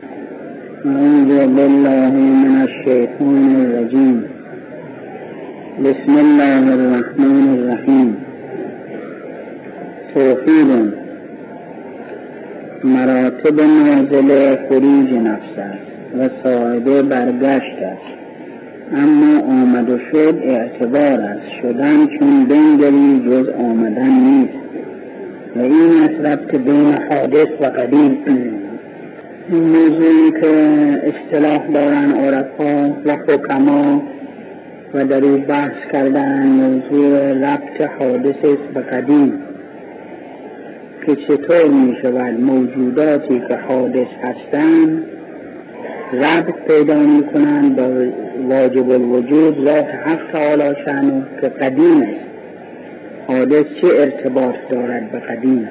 أعوذ بالله من الشيطان الرجيم. بسم الله الرحمن الرحیم توحید. مراتب نازل خروج نفس است و صاحب برگشت است. اما آمد و شد اعتبار است. شدن چون بنگری جز آمدن نیست. و این از ربط بین حادث و قدیم. موضوعی که اصطلاح دارن عرفا و حکما و در او بحث کردن موضوع ربط حادث به قدیم که چطور می شود موجوداتی که حادث هستند ربط پیدا می کنند با واجب الوجود ذات حق تعالی شنو که قدیم است. حادث چه ارتباط دارد به قدیم؟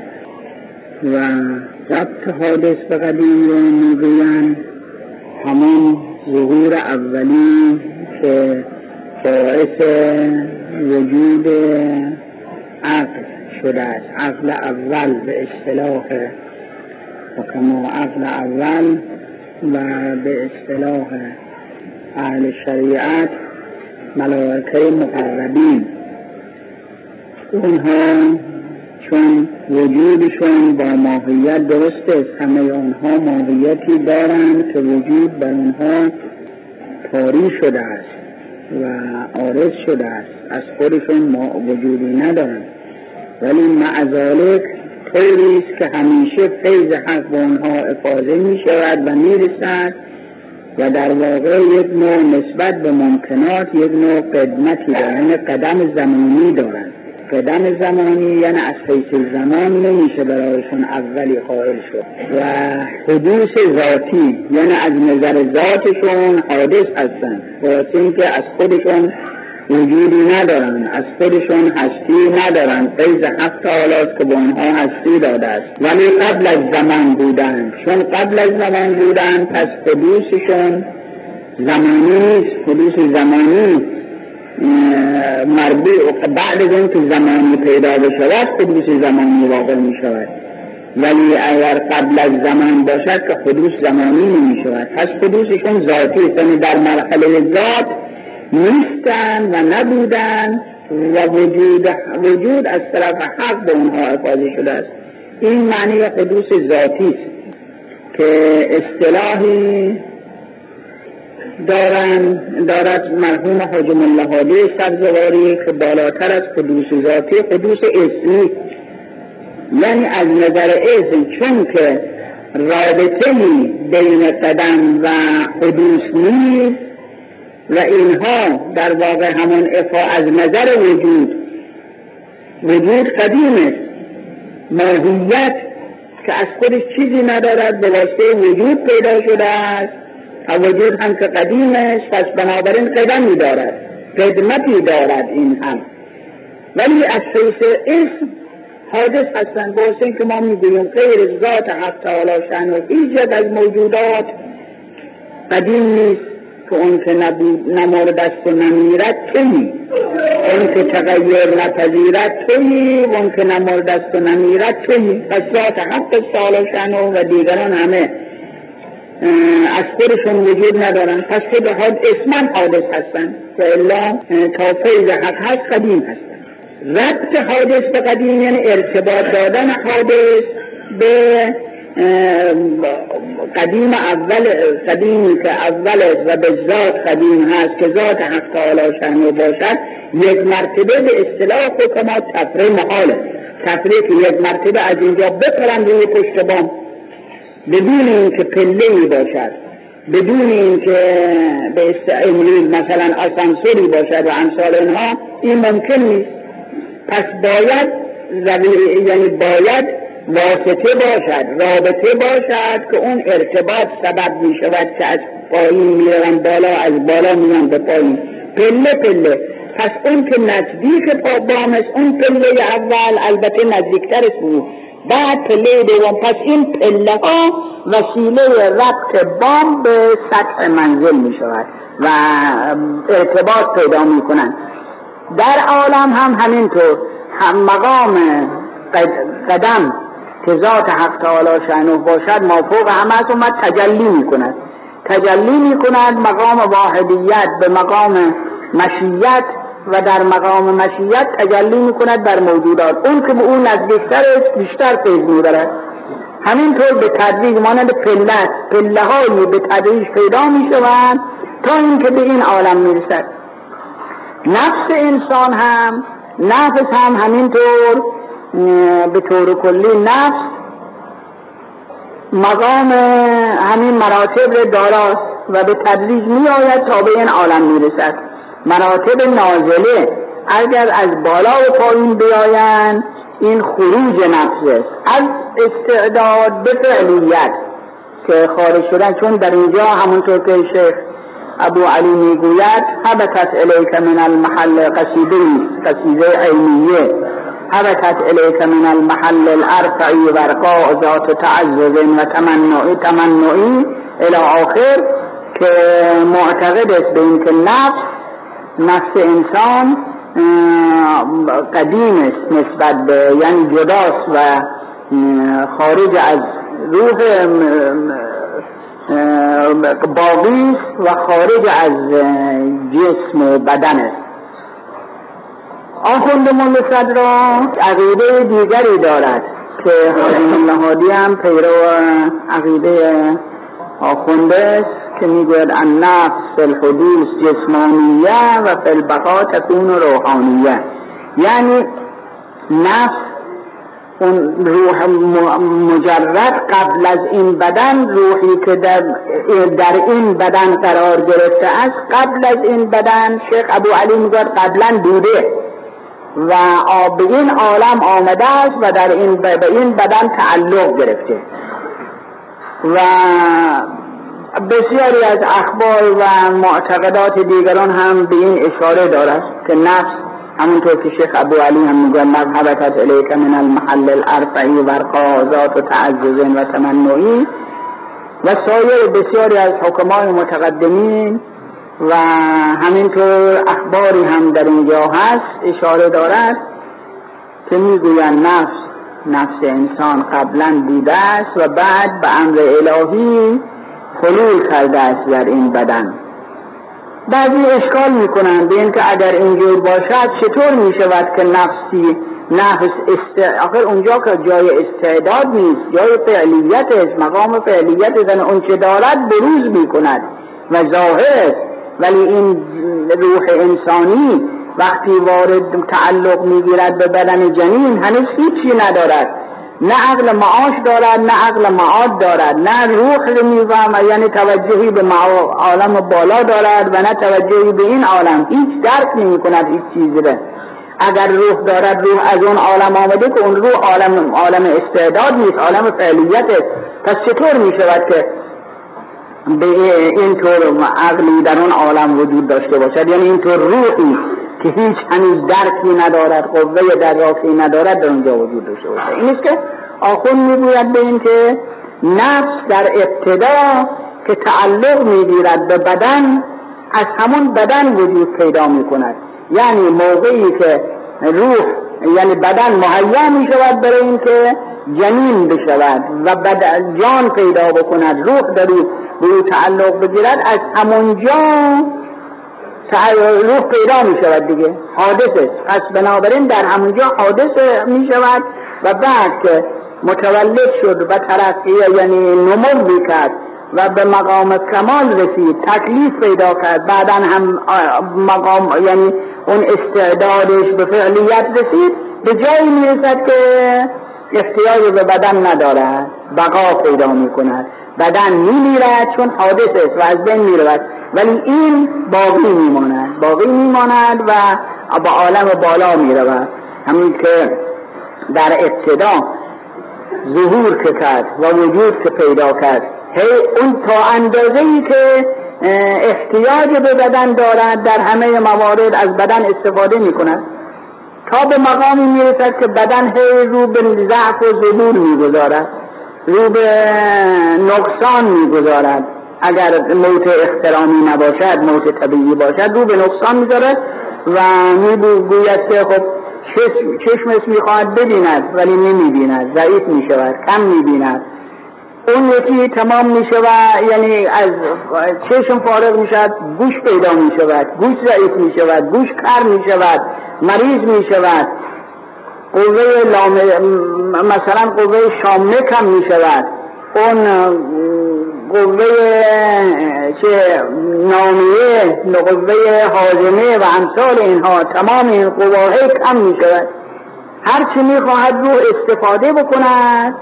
و ربط حادث به قدیم رو می‌گویند. همون ظهور اولی که باعث وجود عقل شده است. عقل اول به اصطلاح و عقل اول و به اصطلاح اهل شریعت ملائکه مقربین. اونها چون وجودشون با ماهیت درست است همه آنها ماهیتی دارند که وجود بر آنها تاری شده است و عارض شده است. از خودشون ما وجودی ندارند. ولی معذالک طوری است که همیشه فیض حق به آنها افاظه می شود و می رسد و در واقع یک نوع نسبت به ممکنات یک نوع قدمتی دارند قدم زمانی دارند. قدم زمانی یعنی از حیث زمان نمیشه برایشون اولی قائل شد. و حدوث ذاتی یعنی از نظر ذاتشون حادث هستن. واسه اینکه از خودشون وجودی ندارن از خودشون هستی ندارن. فیض حق تعالی که به اونها هستی داده است. ولی قبل از زمان بودن چون قبل از زمان بودن پس حدوثشون زمانی نیست. حدوث زمانی مربوع بعد از اون که زمانی پیدا بشود حدوث زمانی واقع می شود ولی اگر قبل از زمان باشد که حدوث زمانی نمی شود پس حدوثشون ذاتی است یعنی در مرحله ذات نیستن و نبودن و وجود, وجود از طرف حق به اونها افاظه شده است. این معنی حدوث ذاتی است که اصطلاحی دارن دارد مرحوم حجم الله علی سبزواری که بالاتر از حدوث ذاتی حدوث اسمی. یعنی از نظر اسم چون که رابطه بین قدم و حدوث نیست و اینها در واقع همون افا از نظر وجود وجود قدیم است ماهیت که از خودش چیزی ندارد به وجود پیدا شده است. وجود هم که قدیم است پس بنابراین قدمی دارد قدمتی دارد این هم. ولی از حیث اسم حادث هستند. با که ما می‌گوییم غیر ذات حق تعالی شن و ایجاد از موجودات قدیم نیست که اون که نبود نمورد است و نمیرد توی اون که تغییر نپذیرد توی اون که نمورد است و نمیرد توی پس ذات حق تعالی شن و دیگران همه. از خودشون وجود ندارن. پس خود حاد اسمن حادث هستن. که الا تا فیض حق هست قدیم هستن. ربط حادث به قدیم یعنی ارتباط دادن حادث به قدیم اول قدیمی که اول و به ذات قدیم هست که ذات حق تعالی شنو باشد یک مرتبه به اصطلاح حکمات تفره محاله. که یک مرتبه از اینجا بپرن روی پشت بام. بدون اینکه پله باشد بدون اینکه به امروز مثلا آسانسوری باشد و امثال اینها این ممکن نیست. پس باید یعنی باید واسطه باشد رابطه باشد که اون ارتباط سبب می شود که از پایین میرن بالا از بالا میان به پایین. پله پله. پس اون که نزدیک بام است اون پله اول البته نزدیکتر بود. بعد پله دوم پس این پله ها وسیله ربط بام به سطح منزل می شود و ارتباط پیدا می کنند در عالم هم همینطور هم مقام قدم که ذات حق تعالی شأنه باشد مافوق همه از اومد تجلی می‌کند تجلی می‌کند مقام واحدیت به مقام مشیت و در مقام مشیت تجلی می‌کند بر موجودات. اون که به اون نزدیکتر بیشتر فیض می‌برد. همینطور به تدریج مانند پلت پله هایی به تدریج پیدا می‌شوند تا اینکه به این عالم می‌رسد. نفس انسان هم نفس هم همینطور به طور کلی نفس مقام همین مراتب داراست و به تدریج می آید تا به این عالم می رسد مراتب نازله اگر از بالا و پایین بیایند این خروج نفس است. از استعداد به فعلیت که خارج شدن چون در اینجا همونطور که شیخ ابو علی می‌گوید حبتت الیک من المحل قصیده قصیده علمیه. حبتت الیک من المحل الارفعی ورقا ذات تعزز و تمنعی تمنعی الى آخر که معتقد است به اینکه نفس نفس انسان قدیم است نسبت به یعنی جداست و خارج از روح باقی و خارج از جسم بدن است آخوند مول صدرا عقیده دیگری دارد که حاجی الله هم پیرو عقیده آخونده است. که می‌گوید النفس الحدوث جسمانیه و فی البقا تکون روحانیه. یعنی نفس اون روح مجرد قبل از این بدن روحی که در, در این بدن قرار گرفته است قبل از این بدن شیخ ابو علی می‌گوید قبلا بوده. و به این عالم آمده است و در این به این بدن تعلق گرفته. و بسیاری از اخبار و معتقدات دیگران هم به این اشاره دارد که نفس همونطور که شیخ ابو علی هم میگه مذهبتت الیک من المحل الارفعی ورقازات و تعزز و تمنعی و سایر بسیاری از حکمای متقدمین و همینطور اخباری هم در اینجا هست اشاره دارد که می‌گویند نفس نفس انسان قبلا بوده است و بعد به امر الهی حلول کرده است در این بدن. بعضی اشکال می‌کنند. به اینکه اگر اینجور باشد چطور می‌شود که نفسی نفس است آخر اونجا که جای استعداد نیست جای فعلیت است مقام فعلیت زن اون چه دارد بروز می‌کند و ظاهر ولی این روح انسانی وقتی وارد تعلق می‌گیرد به بدن جنین هنوز هیچی ندارد. نه عقل معاش دارد نه عقل معاد دارد. نه روح میفهم یعنی توجهی به عالم بالا دارد و نه توجهی به این عالم. هیچ درک نمی کند هیچ چیزی به اگر روح دارد روح از اون عالم آمده که اون روح عالم, عالم استعداد نیست عالم فعلیت پس چطور می شود که به این طور عقلی در اون عالم وجود داشته باشد؟ یعنی اینطور روحی که هیچ هنوز درکی ندارد قوه دراکی ندارد در اونجا وجود داشته باشد این است که آخون می‌گوید به این که نفس در ابتدا که تعلق می‌گیرد به بدن از همون بدن وجود پیدا می‌کند. یعنی موقعی که روح یعنی بدن مهیا می شود برای اینکه جنین بشود و جان پیدا بکند روح در او تعلق بگیرد از همونجا روح پیدا می شود دیگه. حادثه پس بنابراین در همونجا حادث می شود و بعد که متولد شد و ترقی یعنی نمو کرد و به مقام کمال رسید تکلیف پیدا کرد. بعدا هم مقام یعنی اون استعدادش به فعلیت رسید. به جایی می‌رسد که احتیاج به بدن ندارد. بقا پیدا می کند بدن میمیرد چون حادث است و از بین می‌رود. ولی این باقی میماند. باقی میماند و با عالم بالا می‌رود. همین که در ابتدا ظهور که کرد و وجود که پیدا کرد هی اون تا اندازه ای که احتیاج به بدن دارد در همه موارد از بدن استفاده می کند تا به مقامی می‌رسد که بدن هی رو به ضعف و ظهور می‌گذارد رو به نقصان می‌گذارد. اگر موت اخترامی نباشد موت طبیعی باشد رو به نقصان می‌ذارد و می‌گوید که خب چشمش می‌خواهد ببیند ولی نمی‌بیند ضعیف می‌شود کم می‌بیند. اون یکی تمام میشه و یعنی از چشم فارغ می‌شود گوش پیدا می‌شود گوش ضعیف می‌شود گوش کر می‌شود مریض می‌شود. قوه لامه مثلا قوه شامه کم می‌شود. اون قوه که نامیه قوه حازمه و امثال اینها تمام این قواه کم می شود. هرچی می خواهد رو استفاده بکند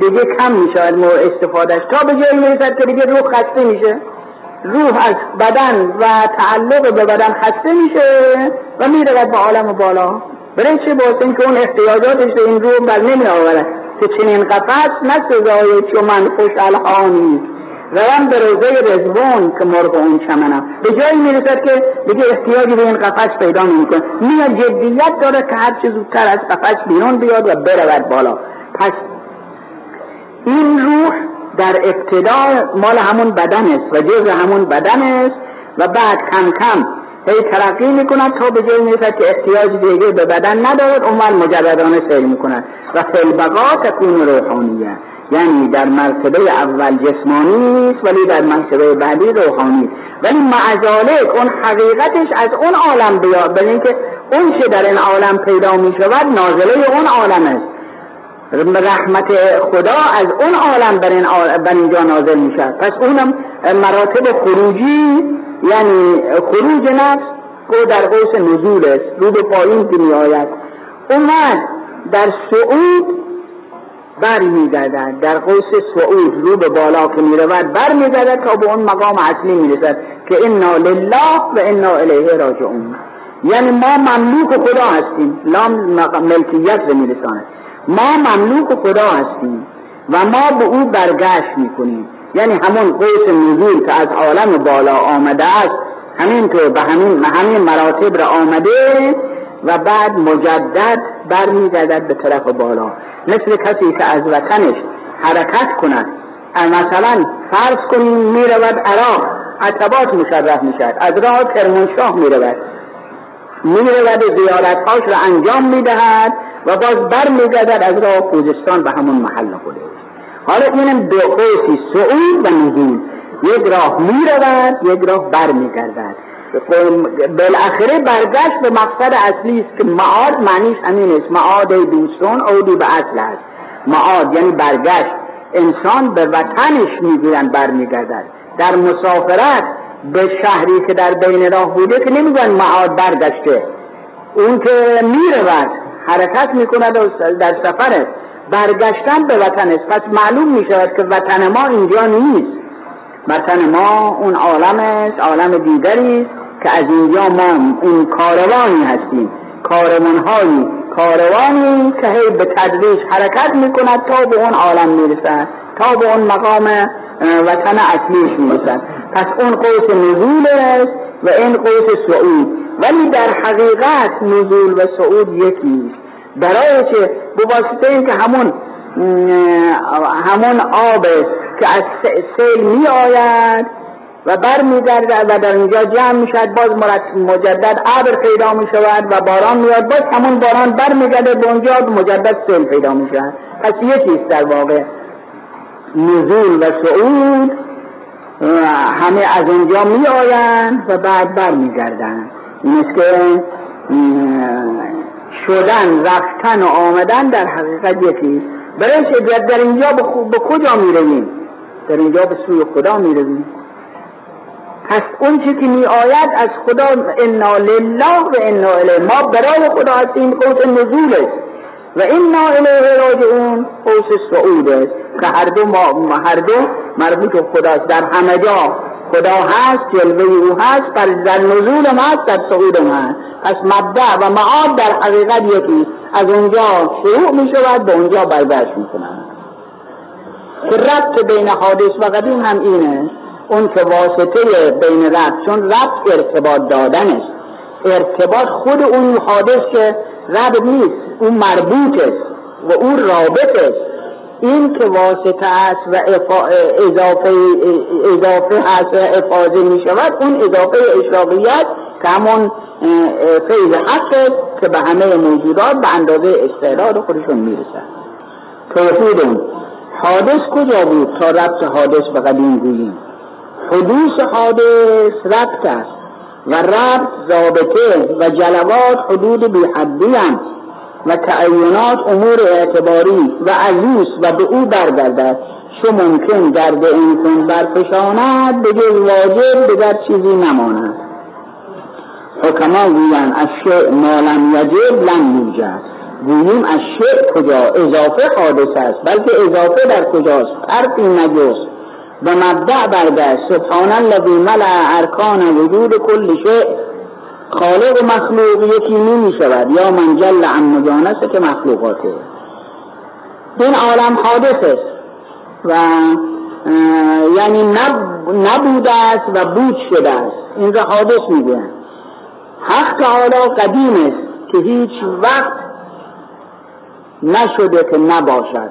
دیگه کم می شود استفادهش. تا به جایی می که دیگه روح خسته میشه روح از بدن و تعلق به بدن خسته میشه و می رود به عالم بالا. برای چه باسه که اون احتیاجاتش به این روح بر نمی آورد. که چنین قفص نه سزای چو من خوش الهانی روم به روزه رزوان که مرغ اون چمنم به جایی می‌رسد که دیگه احتیاجی به این قفص پیدا نمی‌کنه. میاد جدیت داره که هر چه زودتر از قفص بیرون بیاد و برود بالا. پس این روح در ابتدا مال همون بدن است و جز همون بدن است و بعد کم کم هی ترقی می‌کند تا به جایی می‌رسد که احتیاج دیگه به بدن ندارد اون مجردانه سیر می‌کند و فلبقا تکون روحانیه. یعنی در مرتبه اول جسمانی است ولی در مرتبه بعدی روحانی ولی معذالک اون حقیقتش از اون عالم بیاد به اینکه اون چه در این عالم پیدا می شود نازله اون عالم است. رحمت خدا از اون عالم بر, این بر اینجا نازل می شود پس اونم مراتب خروجی یعنی خروج نفس او در قوس نزول است رو به پایین که می آید اومد در سعود بر میگردد در قوس سعود رو به بالا که می‌رود بر میگردد تا به اون مقام اصلی می‌رسد که انا لله و انا الیه راجعون یعنی ما مملوک خدا هستیم لام ملکیت رو میرساند. ما مملوک خدا هستیم و ما به او برگشت می‌کنیم. یعنی همون قوس نزول که از عالم بالا آمده است همین تو به همین, همین مراتب را آمده و بعد مجدد برمیگردد به طرف بالا. مثل کسی که از وطنش حرکت کند. مثلا فرض کنیم می‌رود عراق عتبات مشرف می‌شد از راه کرمانشاه می‌رود. می‌رود زیارتهاش را انجام می‌دهد و باز بر میگردد از راه خوزستان به همون محل خودش. حالا اینم دو قوسی سعود و نزول یک راه می‌رود یک راه بر میگردد بالاخره برگشت به مقصد اصلی است که معاد معنیش همین است. معاد دوستان اودی به اصل است. معاد یعنی برگشت. انسان به وطنش می‌گویند برمیگردد. در مسافرت به شهری که در بین راه بوده که نمیگن معاد برگشته. اون که می‌رود حرکت می‌کند در سفر برگشتن به وطن است پس معلوم می‌شود که وطن ما اینجا نیست. وطن ما اون عالم است عالم دیگری است که از اینجا ما این کاروانی هستیم. کاروانهایی کاروانی که هی به تدریج حرکت می‌کند تا به اون عالم می‌رسد تا به اون مقام وطن اصلیش می‌رسد. پس اون قوس نزول است و این قوس سعود ولی در حقیقت نزول و سعود یکی برای که به واسطه اینکه همون همون آب که از سیل می آید و بر میگرده و در اینجا جمع می‌شد باز مجدد ابر پیدا می شود و باران میاد باز همون باران بر میگرده به اونجا مجدد سیل پیدا می شود پس یکیست در واقع نزول و صعود. همه از اونجا می آیند و بعد بر میگردند این است که شدن رفتن و آمدن در حقیقت یکی برای در اینجا به کجا می رویم در اینجا به سوی خدا می رویم پس اون چی که می آید از خدا انا لله و انا الیه ما برای خدا هستیم قوس نزول است. و انا الیه راجعون. قوس سعود است. که هر دو, ما هر دو مربوط خداست در همه جا خدا هست جلوه او هست پر در نزول ما هست در سعود ما هست. پس مبدع و معاد در حقیقت یکی از اونجا شروع می شود به اونجا برگشت می کنند که ربط بین حادث و قدیم هم اینه اون که واسطه بین ربط چون ربط ارتباط دادن است ارتباط خود اون حادث که ربط نیست اون مربوط است و اون رابط است این که واسطه است و اضافه اضافه هست و افاظه می شود اون اضافه اشراقیت که همون فیض حق که به همه موجودات به اندازه استعداد خودشون می‌رسن. توحید حادث کجا بود تا ربط حادث به قدیم گوییم؟ حدوث حادث ربط است و ربط ضابطه و جلوات حدود بی حدی و تعینات امور اعتباری و عزیز و به او برگردد. چو ممکن گرد این برفشاند به جز واجب دیگر چیزی نماند. حکما گویند از شعر مالم یجب لم یوجد گوییم از شعر کجا؟ اضافه حادث است. بلکه اضافه در کجاست؟ فرقی نجست. و مبدع برگشت. سبحان الذی ملع ارکان وجود کل شعر خالق و مخلوق یکی نمی شود. یا من جل عن مجانسه که مخلوقاته. این عالم حادث است. و یعنی نب... نبوده است و بود شده است. این را حادث می‌گویند. حق تعالی قدیم که هیچ وقت نشده که نباشد.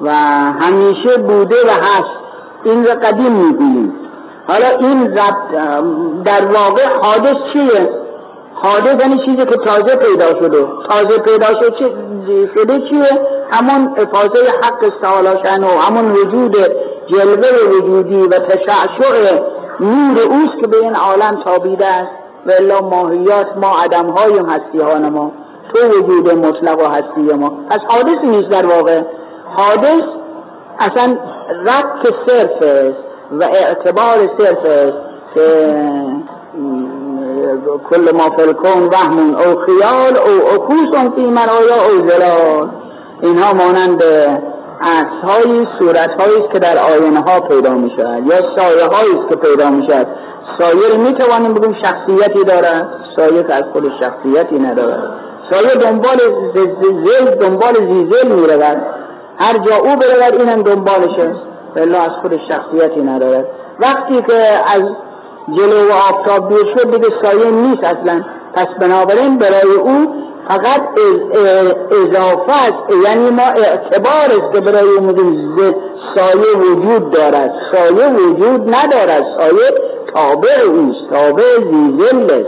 و همیشه بوده و هست. این را قدیم می‌گوییم حالا این در واقع حادث چیه؟ حادث یعنی چیزی که تازه پیدا شده. تازه پیدا شده چیه؟ همون افاظه حق استعالا و همون وجود جلوه وجودی و تشعشع نور اوست که به این عالم تابیده است. و الا ماهیات ما عدم های هستی ما تو وجود مطلق و هستی ما. پس حادث نیست در واقع. حادث اصلا رد صرف است و اعتبار صرف است که کل ما فلکون وهم او خیال او اکوس فی منایا او زلال اینها مانند عکس صورت است که در آینه ها پیدا می شود یا سایه است که پیدا می شود سایه می توانیم بگیم شخصیتی دارد سایه از خود شخصیتی ندارد سایه دنبال زل دنبال زیزل می رود هر جا او برود اینم دنبالشه. بلا از خود شخصیتی ندارد وقتی که از جلو و آفتاب دور شد دیگه سایه نیست اصلا. پس بنابراین برای او فقط اضافه است. یعنی ما اعتبار است که برای اون سایه وجود دارد. سایه وجود ندارد. سایه تابع اوست تابع زیزل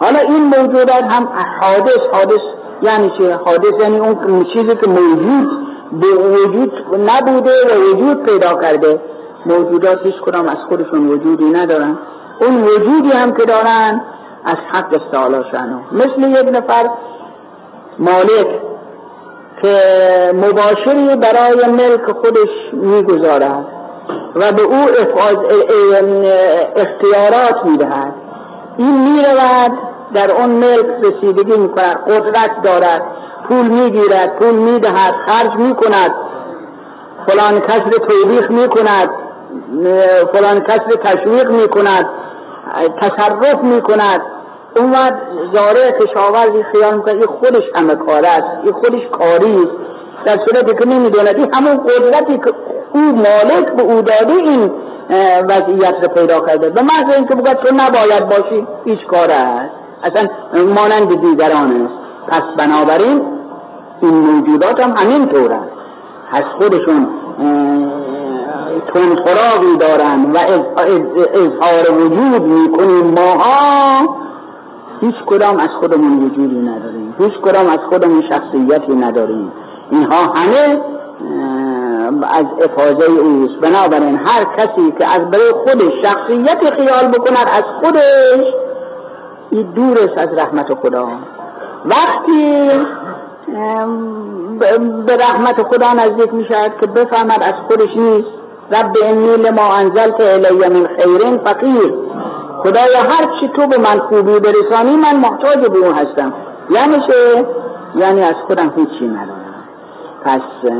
حالا این موجودات هم حادث حادث یعنی چه حادث یعنی اون چیزی که موجود به وجود نبوده و وجود پیدا کرده. موجودات هیچ کدام از خودشون وجودی ندارن. اون وجودی هم که دارن از حق استعالا شنو مثل یک نفر مالک که مباشری برای ملک خودش می‌گذارد. و به او اختیارات می‌دهد. این می‌رود در اون ملک رسیدگی می‌کند قدرت دارد پول می‌گیرد پول می‌دهد خرج می‌کند فلان کس رو توبیخ می‌کند فلان کس رو تشویق می‌کند تصرف می‌کند. اون وقت زاره کشاورزی خیال می‌کنه این خودش همه کار است این خودش کاری است. در صورتی که نمی‌دوند این همون قدرتی که او مالک به او داده این وضعیت رو پیدا کرده. به محض اینکه بگه تو نباید باشی هیچ کار است. اصلا مانند دیگران است. پس بنابراین این موجودات هم همین طور است. از خودشون تنخراغی دارن و اظهار وجود می‌کنیم ماها هیچ کدام از خودمون وجودی نداریم. هیچ کدام از خودمون شخصیتی نداریم. اینها همه از افاظه اوست بنابراین هر کسی که از برای خودش شخصیت خیال بکند از خودش این دور است از رحمت خدا. وقتی به رحمت خدا نزدیک می شود که بفهمد از خودش نیست رب انی لما انزلت الی من خیرین فقیر. خدایا هر چی تو به من خوبی برسانی من محتاج به اون هستم. یعنی چه؟ یعنی از خودم هیچی ندارم. پس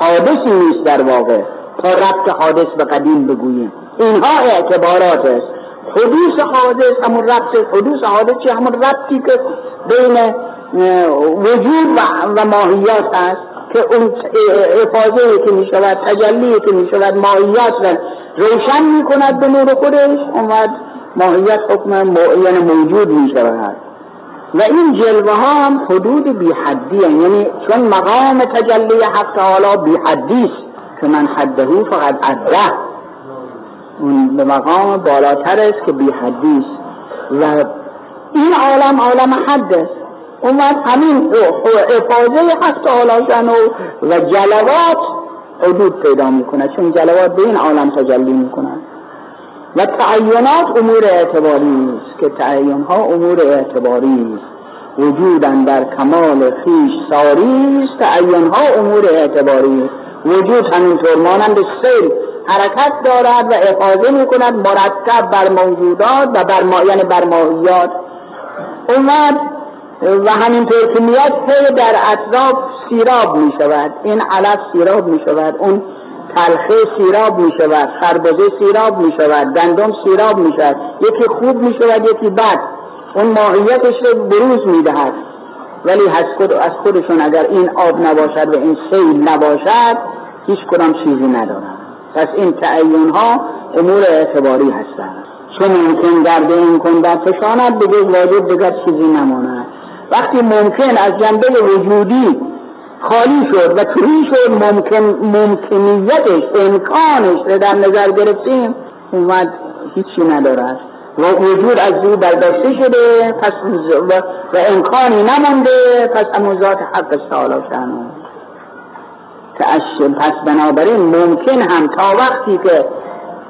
حادثی نیست در واقع. تا ربط حادث به قدیم بگوییم. اینها اعتبارات است. حدوث حادث همون ربط حدوث حادث چی همون ربطی که بین وجود و ماهیات است که اون افاظه که می شود تجلی که می شود ماهیات روشن می کند به نور خودش. اون ماهیت حکم یعنی موجود می شود و این جلوه ها هم حدود بی حدی یعنی چون مقام تجلی حق تعالی بی حدی است که من حده فقط عده اون به مقام بالاتر است که بی حدی است. و این عالم عالم حد است. اومد همین افاظه حق تعالی و جلوات حدود پیدا می‌کنه. چون جلوات به این عالم تجلی می‌کنن. و تعینات امور اعتباری است که تعین ها امور اعتباری است. وجودن در کمال خیش ساری است تعین ها امور اعتباری وجود همینطور مانند سیل حرکت دارد و افاظه می کند مرتب بر موجودات و بر ما یعنی بر ماهیات. اومد و همینطور که میاد در اطراف سیراب می شود این علف سیراب می شود اون تلخه سیراب می شود خربزه سیراب می شود گندم سیراب می شود یکی خوب می شود یکی بد. اون ماهیتش رو بروز می دهد ولی از خودشون اگر این آب نباشد و این سیل نباشد هیچ کدام چیزی ندارد پس این تعین ها امور اعتباری هستند چون ممکن در این کن در فشاند بگه واجب دیگر چیزی نماند. وقتی ممکن از جنبه وجودی خالی شد و توی شد ممکن ممکنیتش امکانش رو در نظر گرفتیم اومد هیچی ندارد. و وجود از او برداشته شده پس و, امکانی نمونده پس اموزات حق تعالی شنو پس بنابراین ممکن هم تا وقتی که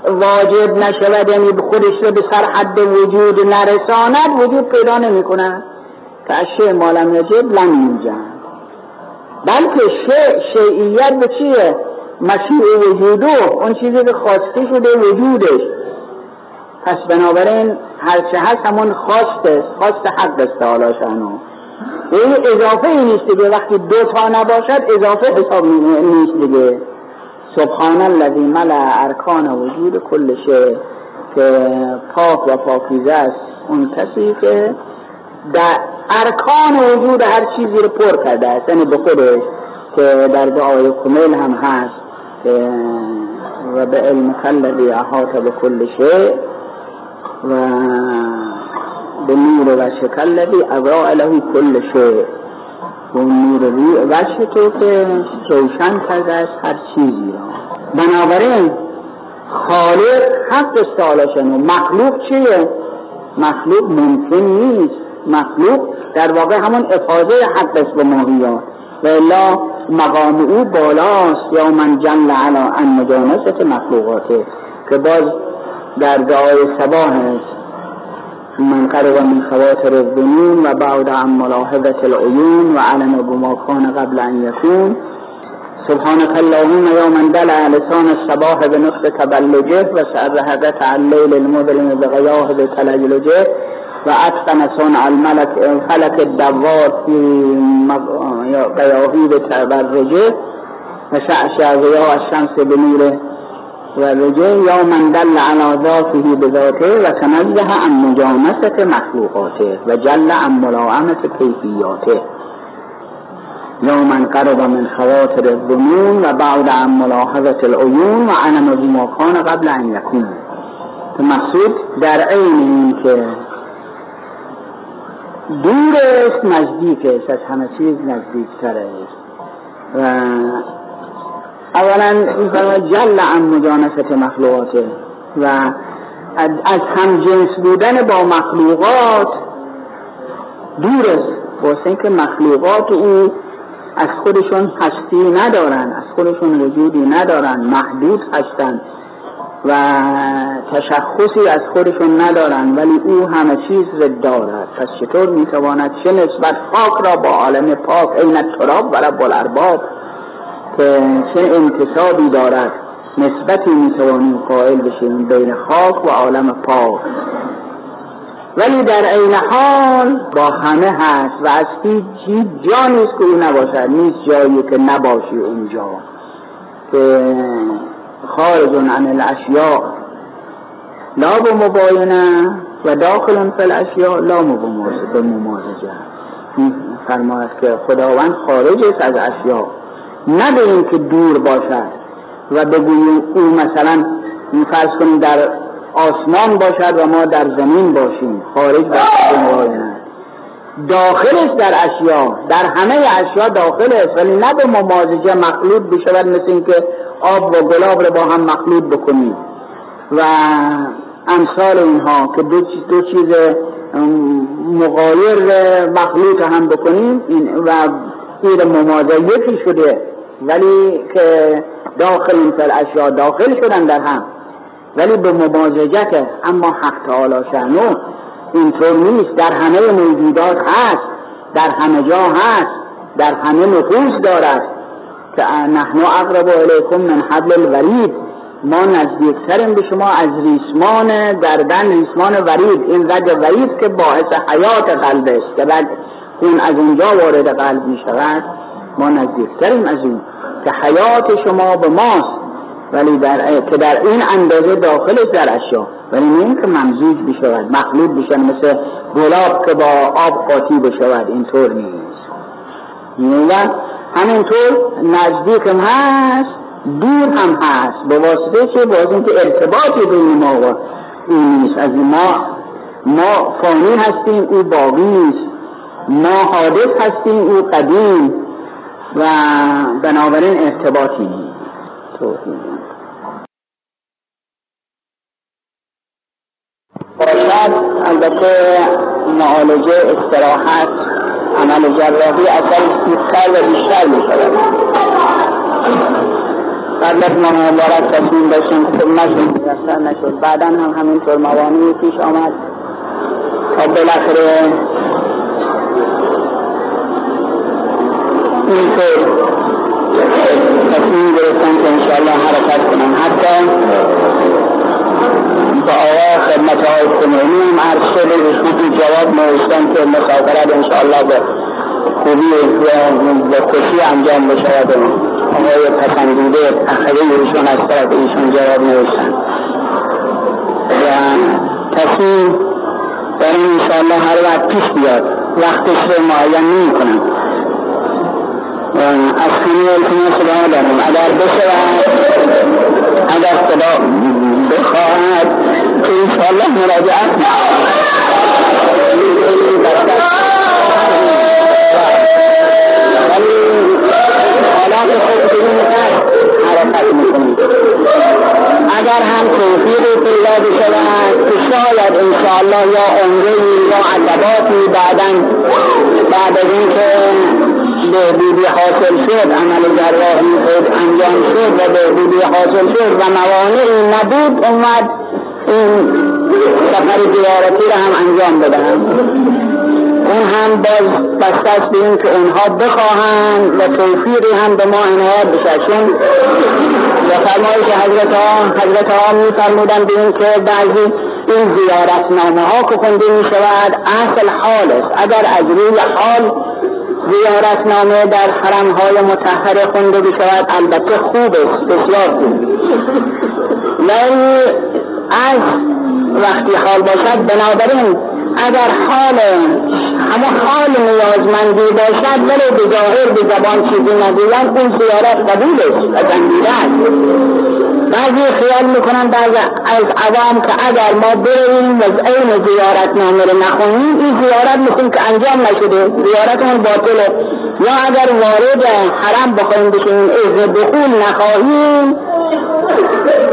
واجب نشود یعنی خودش رو به سر حد وجود نرساند وجود پیدا نمی کند اشیاء مالم یجب لن بلکه شیع شیعیت به چیه؟ مشیع وجودو اون چیزی که خواسته شده وجودش. پس بنابراین هرچه هست همون خواست خواست حق است تعالی شانو این اضافه ای نیست دیگه. وقتی دو تا نباشد اضافه حساب نیست دیگه. سبحان الذی ملع ارکان وجود کل شی که پاک و پاکیزه است. اون کسی که در ارکان وجود هر چیزی رو پر کرده است. یعنی به خودش که در دعای کمیل هم هست. که و به علم خلدی احاط به کل شی و به نور و شکل لدی ابراء له کل شی و نور وشه تو که روشن کرده است هر چیزی را. بنابراین خالق حق استعالاشن. و مخلوق چیه؟ مخلوق ممکن نیست. مخلوق در واقع همون افاده حق است به ماهیات و الا مقام او بالاست. یا من جل علا ان مجانست مخلوقاته. که باز در دعای سباه است. من قرب من خواتر الظنون و بعد عن ملاحظة العیون و علم بما کان قبل ان یکون. سبحانك اللهم يا من دلع لسان الصباح بنطق تبلجه و سأرهدت عن الليل المظلم بغياه بتلجلجه و اتقن صنع الملك فلك الدوار في غياهی بتبرجه و شعشع ضیاء الشمس بنوره و رجه یا من دل علی ذاته بذاته و تنزه عن مجانست مخلوقاته و جل عن ملاعمت کیفیاته. یا من قرب من خواطر الظنون و بعد عن ملاحظت العیون و علم بما کان قبل ان یکون. مقصود در عین این که دور است نزدیک است از همه چیز نزدیکتر است و اولا این جل عن مجانست مخلوقاته و از هم جنس بودن با مخلوقات دور است. واسه اینکه مخلوقات او از خودشون هستی ندارن از خودشون وجودی ندارن محدود هستند و تشخصی از خودشون ندارن ولی او همه چیز را دارد پس چطور می‌تواند چه نسبت پاک را با عالم پاک این تراب و رب الارباب که چه انتصابی دارد نسبتی می‌توانیم قائل بشیم بین خاک و عالم پاک. ولی در عین حال با همه هست و از هیچ جا نیست که او نباشد نیست جایی که نباشی اونجا. که خارج عن الاشیاء. لا به مباینه و داخل فی الاشیاء لا به ممازجه فرماید که خداوند خارج است از اشیاء. نه به این که دور باشد و بگوییم او مثلا فرض کنیم در آسمان باشد و ما در زمین باشیم. خارج در داخلش در اشیا در همه اشیا داخل است ولی نه به ممازجه مخلوط بشود مثل اینکه آب و گلاب رو با هم مخلوط بکنیم. و امثال اینها که دو, دو چیز مغایر مخلوط هم بکنیم این و این ممازه یکی شده ولی که داخل این اشیا داخل شدن در هم. ولی به ممازجت اما حق تعالی شنو اینطور نیست. در همه موجودات هست در همه جا هست در همه نفوس دارد. نحن اقرب الیکم من حبل الورید. ما نزدیکتریم به شما از ریسمان گردن ریسمان ورید. این رگ ورید که باعث حیات قلب است که بعد خون از اونجا وارد قلب می شود ما نزدیکتریم از اون که حیات شما به ماست. ولی در که در این اندازه داخل در اشیا ولی نه که ممزوج بشود مخلوط بشن مثل گلاب که با آب قاطی بشود. اینطور نیست. میگن همینطور نزدیک هم هست دور هم هست. به واسطه چه باز اینکه ارتباطی بین ما و این نیست. از ما ما فانی هستیم او باقی نیست. ما حادث هستیم او قدیم. و بنابراین ارتباطی باشد. البته معالجه استراحت عمل جراحی اصلا بیشتر و بیشتر می شود قبل از مبارک تصمیم داشتیم که میسر نشد بعدا هم همینطور موانعی پیش آمد. تا بالاخره اینطور تصمیم گرفتن که انشاءالله حرکت کنم حتی به آقا خدمت های هم عرض شده رسولی جواب نوشتن که مسافرت انشاءالله به خوبی و خوشی انجام بشود. آقای پسندیده اخری ایشون از طرف ایشون جواب نوشتن. و تصمیم دارم انشاءالله هر وقت پیش بیاد. وقتش رو معین نمی کنم. از خیلی التماس دعا دارم اگر بشود اگر خدا بخواهد که انشاءالله مراجعت ولی اگر هم توفیقی پیدا بشود که شاید انشاءالله یا عمره یا عقباتی بعدا بعد از اینکه بهبودی حاصل شد عمل جراحی خود انجام شد و بهبودی حاصل شد و موانعی نبود اومد این سفر زیارتی را هم انجام بدهم اون هم باز بسته است به که اونها بخواهند و توفیقی هم به ما عنایت بشه. چون و فرمایش حضرت ها حضرت ها می فرمودن به این که بعضی این زیارت نامه ها که خونده می شود اصل حال است اگر از روی حال زیارت نامه در حرم های متحره خونده بشود البته خوب است بسیار خوب. ولی از وقتی حال باشد بنابراین اگر حال همه حال نیازمندی باشد ولی به ظاهر به زبان چیزی نگویند اون زیارت قبول است و بعضی خیال می‌کنن بعض از عوام که اگر ما بریم و این زیارت نامه رو نخونیم این زیارت می‌خونیم که انجام نشده زیارتمون باطله یا اگر وارد حرم بخوایم بشیم اذن دخول نخواهیم.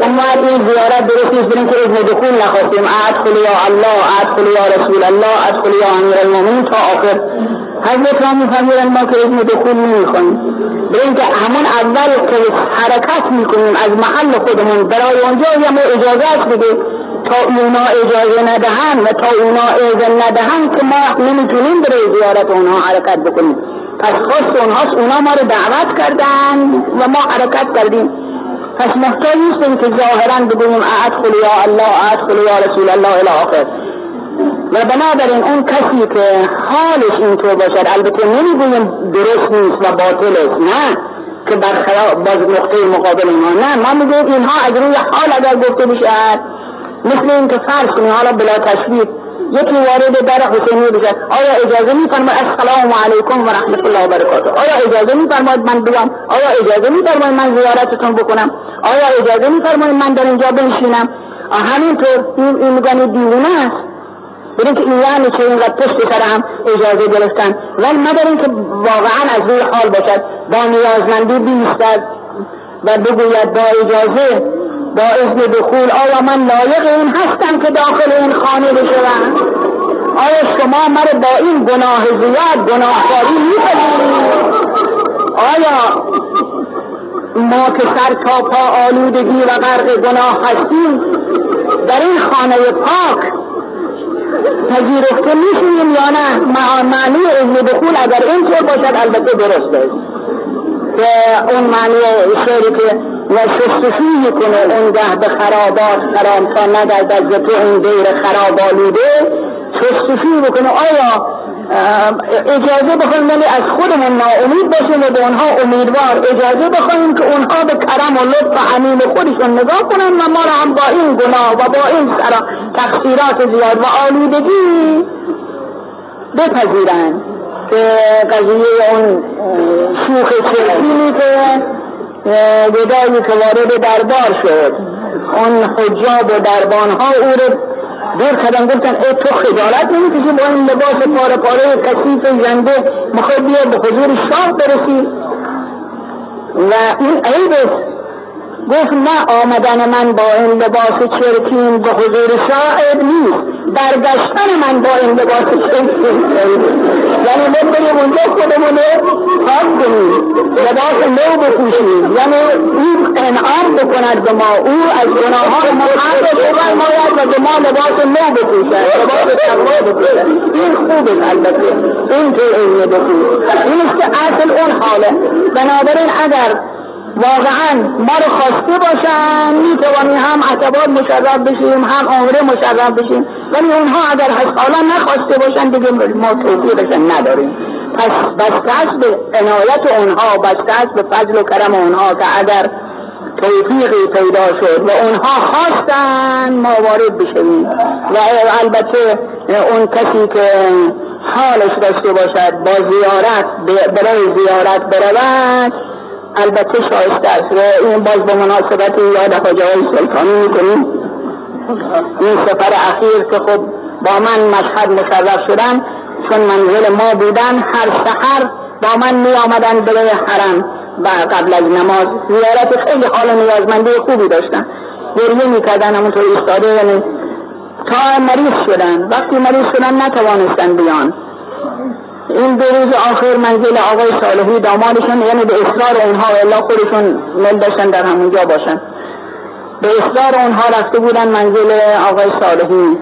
اما این زیارت درست نیست بریم که اذن دخول نخواهیم ادخل یا الله ادخل یا رسول الله ادخل یا امیر المومنین تا آخر. حضرت را میفرمودن ما که اذن دخول نمی‌خواهیم. بریم که همون اول که حرکت می‌کنیم از محل خودمون برای اونجا یا ما اجازت بده تا اونا اجازه ندهن و تا اونا اجازه ندهن که ما نمی‌تونیم برای زیارت اونها حرکت بکنیم. پس خواست اونهاست اونا ما رو دعوت کردن و ما حرکت کردیم. پس محتاج نیستیم که ظاهرا بگوییم ادخل یا الله ادخل یا رسول الله الى آخر. و بنابراین اون کسی که حالش اینطور باشد البته نمی‌گویم درست نیست و باطل است نه که برخلاف باز نقطه مقابل اینها نه ما می‌گویم اینها از روی حال اگر گفته بشد مثل این که فرض کنیم حالا بلا تشبیه یکی وارد در حسینی بشد آیا اجازه میفرماید السلام علیکم و رحمت الله و برکاته؟ آیا اجازه میفرماید من بیام؟ آیا اجازه میفرماید من زیارتتون بکنم؟ آیا اجازه میفرماید من در اینجا بنشینم؟ همینطور این میگن دیونه است. برین که این یعنی که اینقدر پشت سر هم اجازه گرفتن. ولی مگر اینکه واقعا از روی حال باشد. با نیازمندی بیستد و بگوید با اجازه با اذن دخول آیا من لایق این هستم که داخل این خانه بشوم؟ آیا شما مرا با این گناه زیاد گناهکاری میپذیرید آیا ما که سر تا پا آلودگی و غرق گناه هستیم در این خانه پاک پذیرفته میشیم یا نه؟ معنی اذن دخول اگر اینطور باشد البته درسته که اون معنی شعری که و شستشوی کنه اون ده به خرابات خرام تا نگرد از تو این دیر خراب آلوده شستشوی بکنه. آیا اجازه بخوایم ولی از خودمون ناامید باشیم و به اونها امیدوار اجازه بخوایم که اونها به کرم و لطف و عمیم خودشون نگاه کنن و ما را هم با این گناه و با این سرا تقصیرات زیاد و آلودگی بپذیرن که قضیه اون شوخ چرکینی که ودایی که وارد دربار شد. اون حجاب و دربانها او رو دور کردن گفتن ای تو خجالت نمی‌کشی با این لباس پاره پاره کثیف زنده می‌خوای بیا به حضور شاه برسی؟ و این عیب گفت نه آمدن من با این لباس چرکین به حضور شاه عیب نیست. برگشتن من با این لباس یعنی ما بریم اونجا خودمون پاک کنیم. لباس نو بپوشیم. یعنی او انعام بکند به ما. او از گناهان ما حق بفرماید و به ما لباس نو بپوشد. لباس تقوا بپوشد. این خوب است البته. این که این بپوش این است که اصل اون حاله. بنابراین اگر واقعا ما رو خواسته باشن. می‌توانیم هم اعتبار مشرف بشیم هم عمره مشرف بشیم. ولی اونها اگر حالا نخواسته باشن دیگه ما توفیقشن نداریم. پس بسته به عنایت اونها بسته به فضل و کرم اونها که اگر توفیقی پیدا شد و اونها خواستن ما وارد بشویم. و البته اون کسی که حالش داشته باشد با زیارت برای زیارت برود البته شایسته است و این باز به مناسبت یاد خواجه سلطانی می‌کنیم. این سفر اخیر که خب با من مشهد مشرف شدن چون منزل ما بودن هر سحر با من می آمدن برای حرم و قبل از نماز زیارت خیلی حال نیازمندی خوبی داشتن. گریه می‌کردن همونطور ایستاده یعنی تا مریض شدن. وقتی مریض شدن نتوانستن بیان. این دو روز آخر منزل آقای صالحی دامادشون یعنی به اصرار اونها الا خودشون مل داشتن در همونجا باشن. به اصرار اونها رفته بودن منزل آقای صالحی.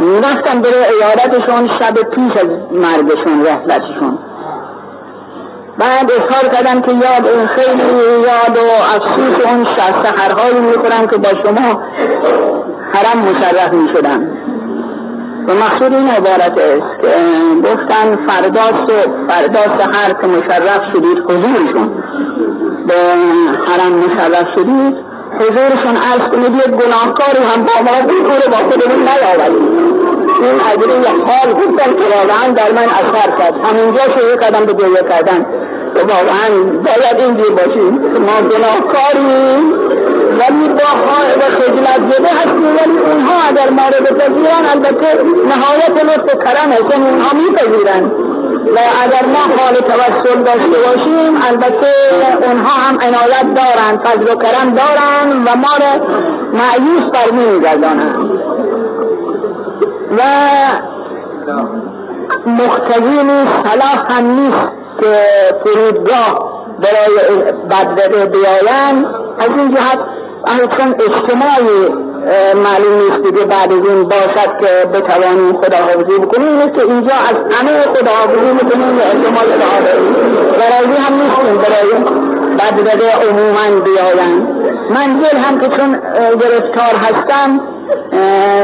رفتن بره ایارتشون شب پیش از مرگشون رحلتشون. بعد اظهار کردن که یاد خیلی یاد و افسوس اون سحرهایی می‌کنن که با شما حرم مشرف می‌شدن. و مقصود این عبارت است که گفتن فردا صبح فردا سحر که مشرف شدید حضورشون. به حرم مشرف شدید حضورشون عرض کنید یک گناهکاری هم با ما بود او رو با خودمون نیاورید این اجری حال گفتن که واقعا در من اثر کرد. همینجا شروع کردم به گریه کردن. که واقعا باید اینجور باشیم. ما گناهکاریم. ولی با و خجلت زده هستیم. ولی اونها اگر ما رو بپذیرن البته نهایت لطف کرم هست یعنی اونها میپذیرن. و اگر ما حال توسل داشته باشیم البته اونها هم عنایت دارن فضل و کرم دارن و ما رو معیوس بر میگردانند. و مختزی نیست صلاح هم نیست که فرودگاه برای بدبقه بیاین. از این جهت چون اجتماعی معلوم نیست دیگه بعد از این باشد که بتوانیم خداحافظی بکنیم نیست که اینجا از همه خداحافظی می‌کنیم و احتمال خداحافظی برای هم نیستیم برای بدبقه عموما بیاین منزل هم که چون گرفتار هستم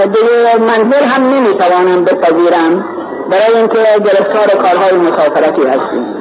دیگه منزل هم نمی‌توانم بپذیرم. برای اینکه گرفتار کارهای مسافرتی هستیم.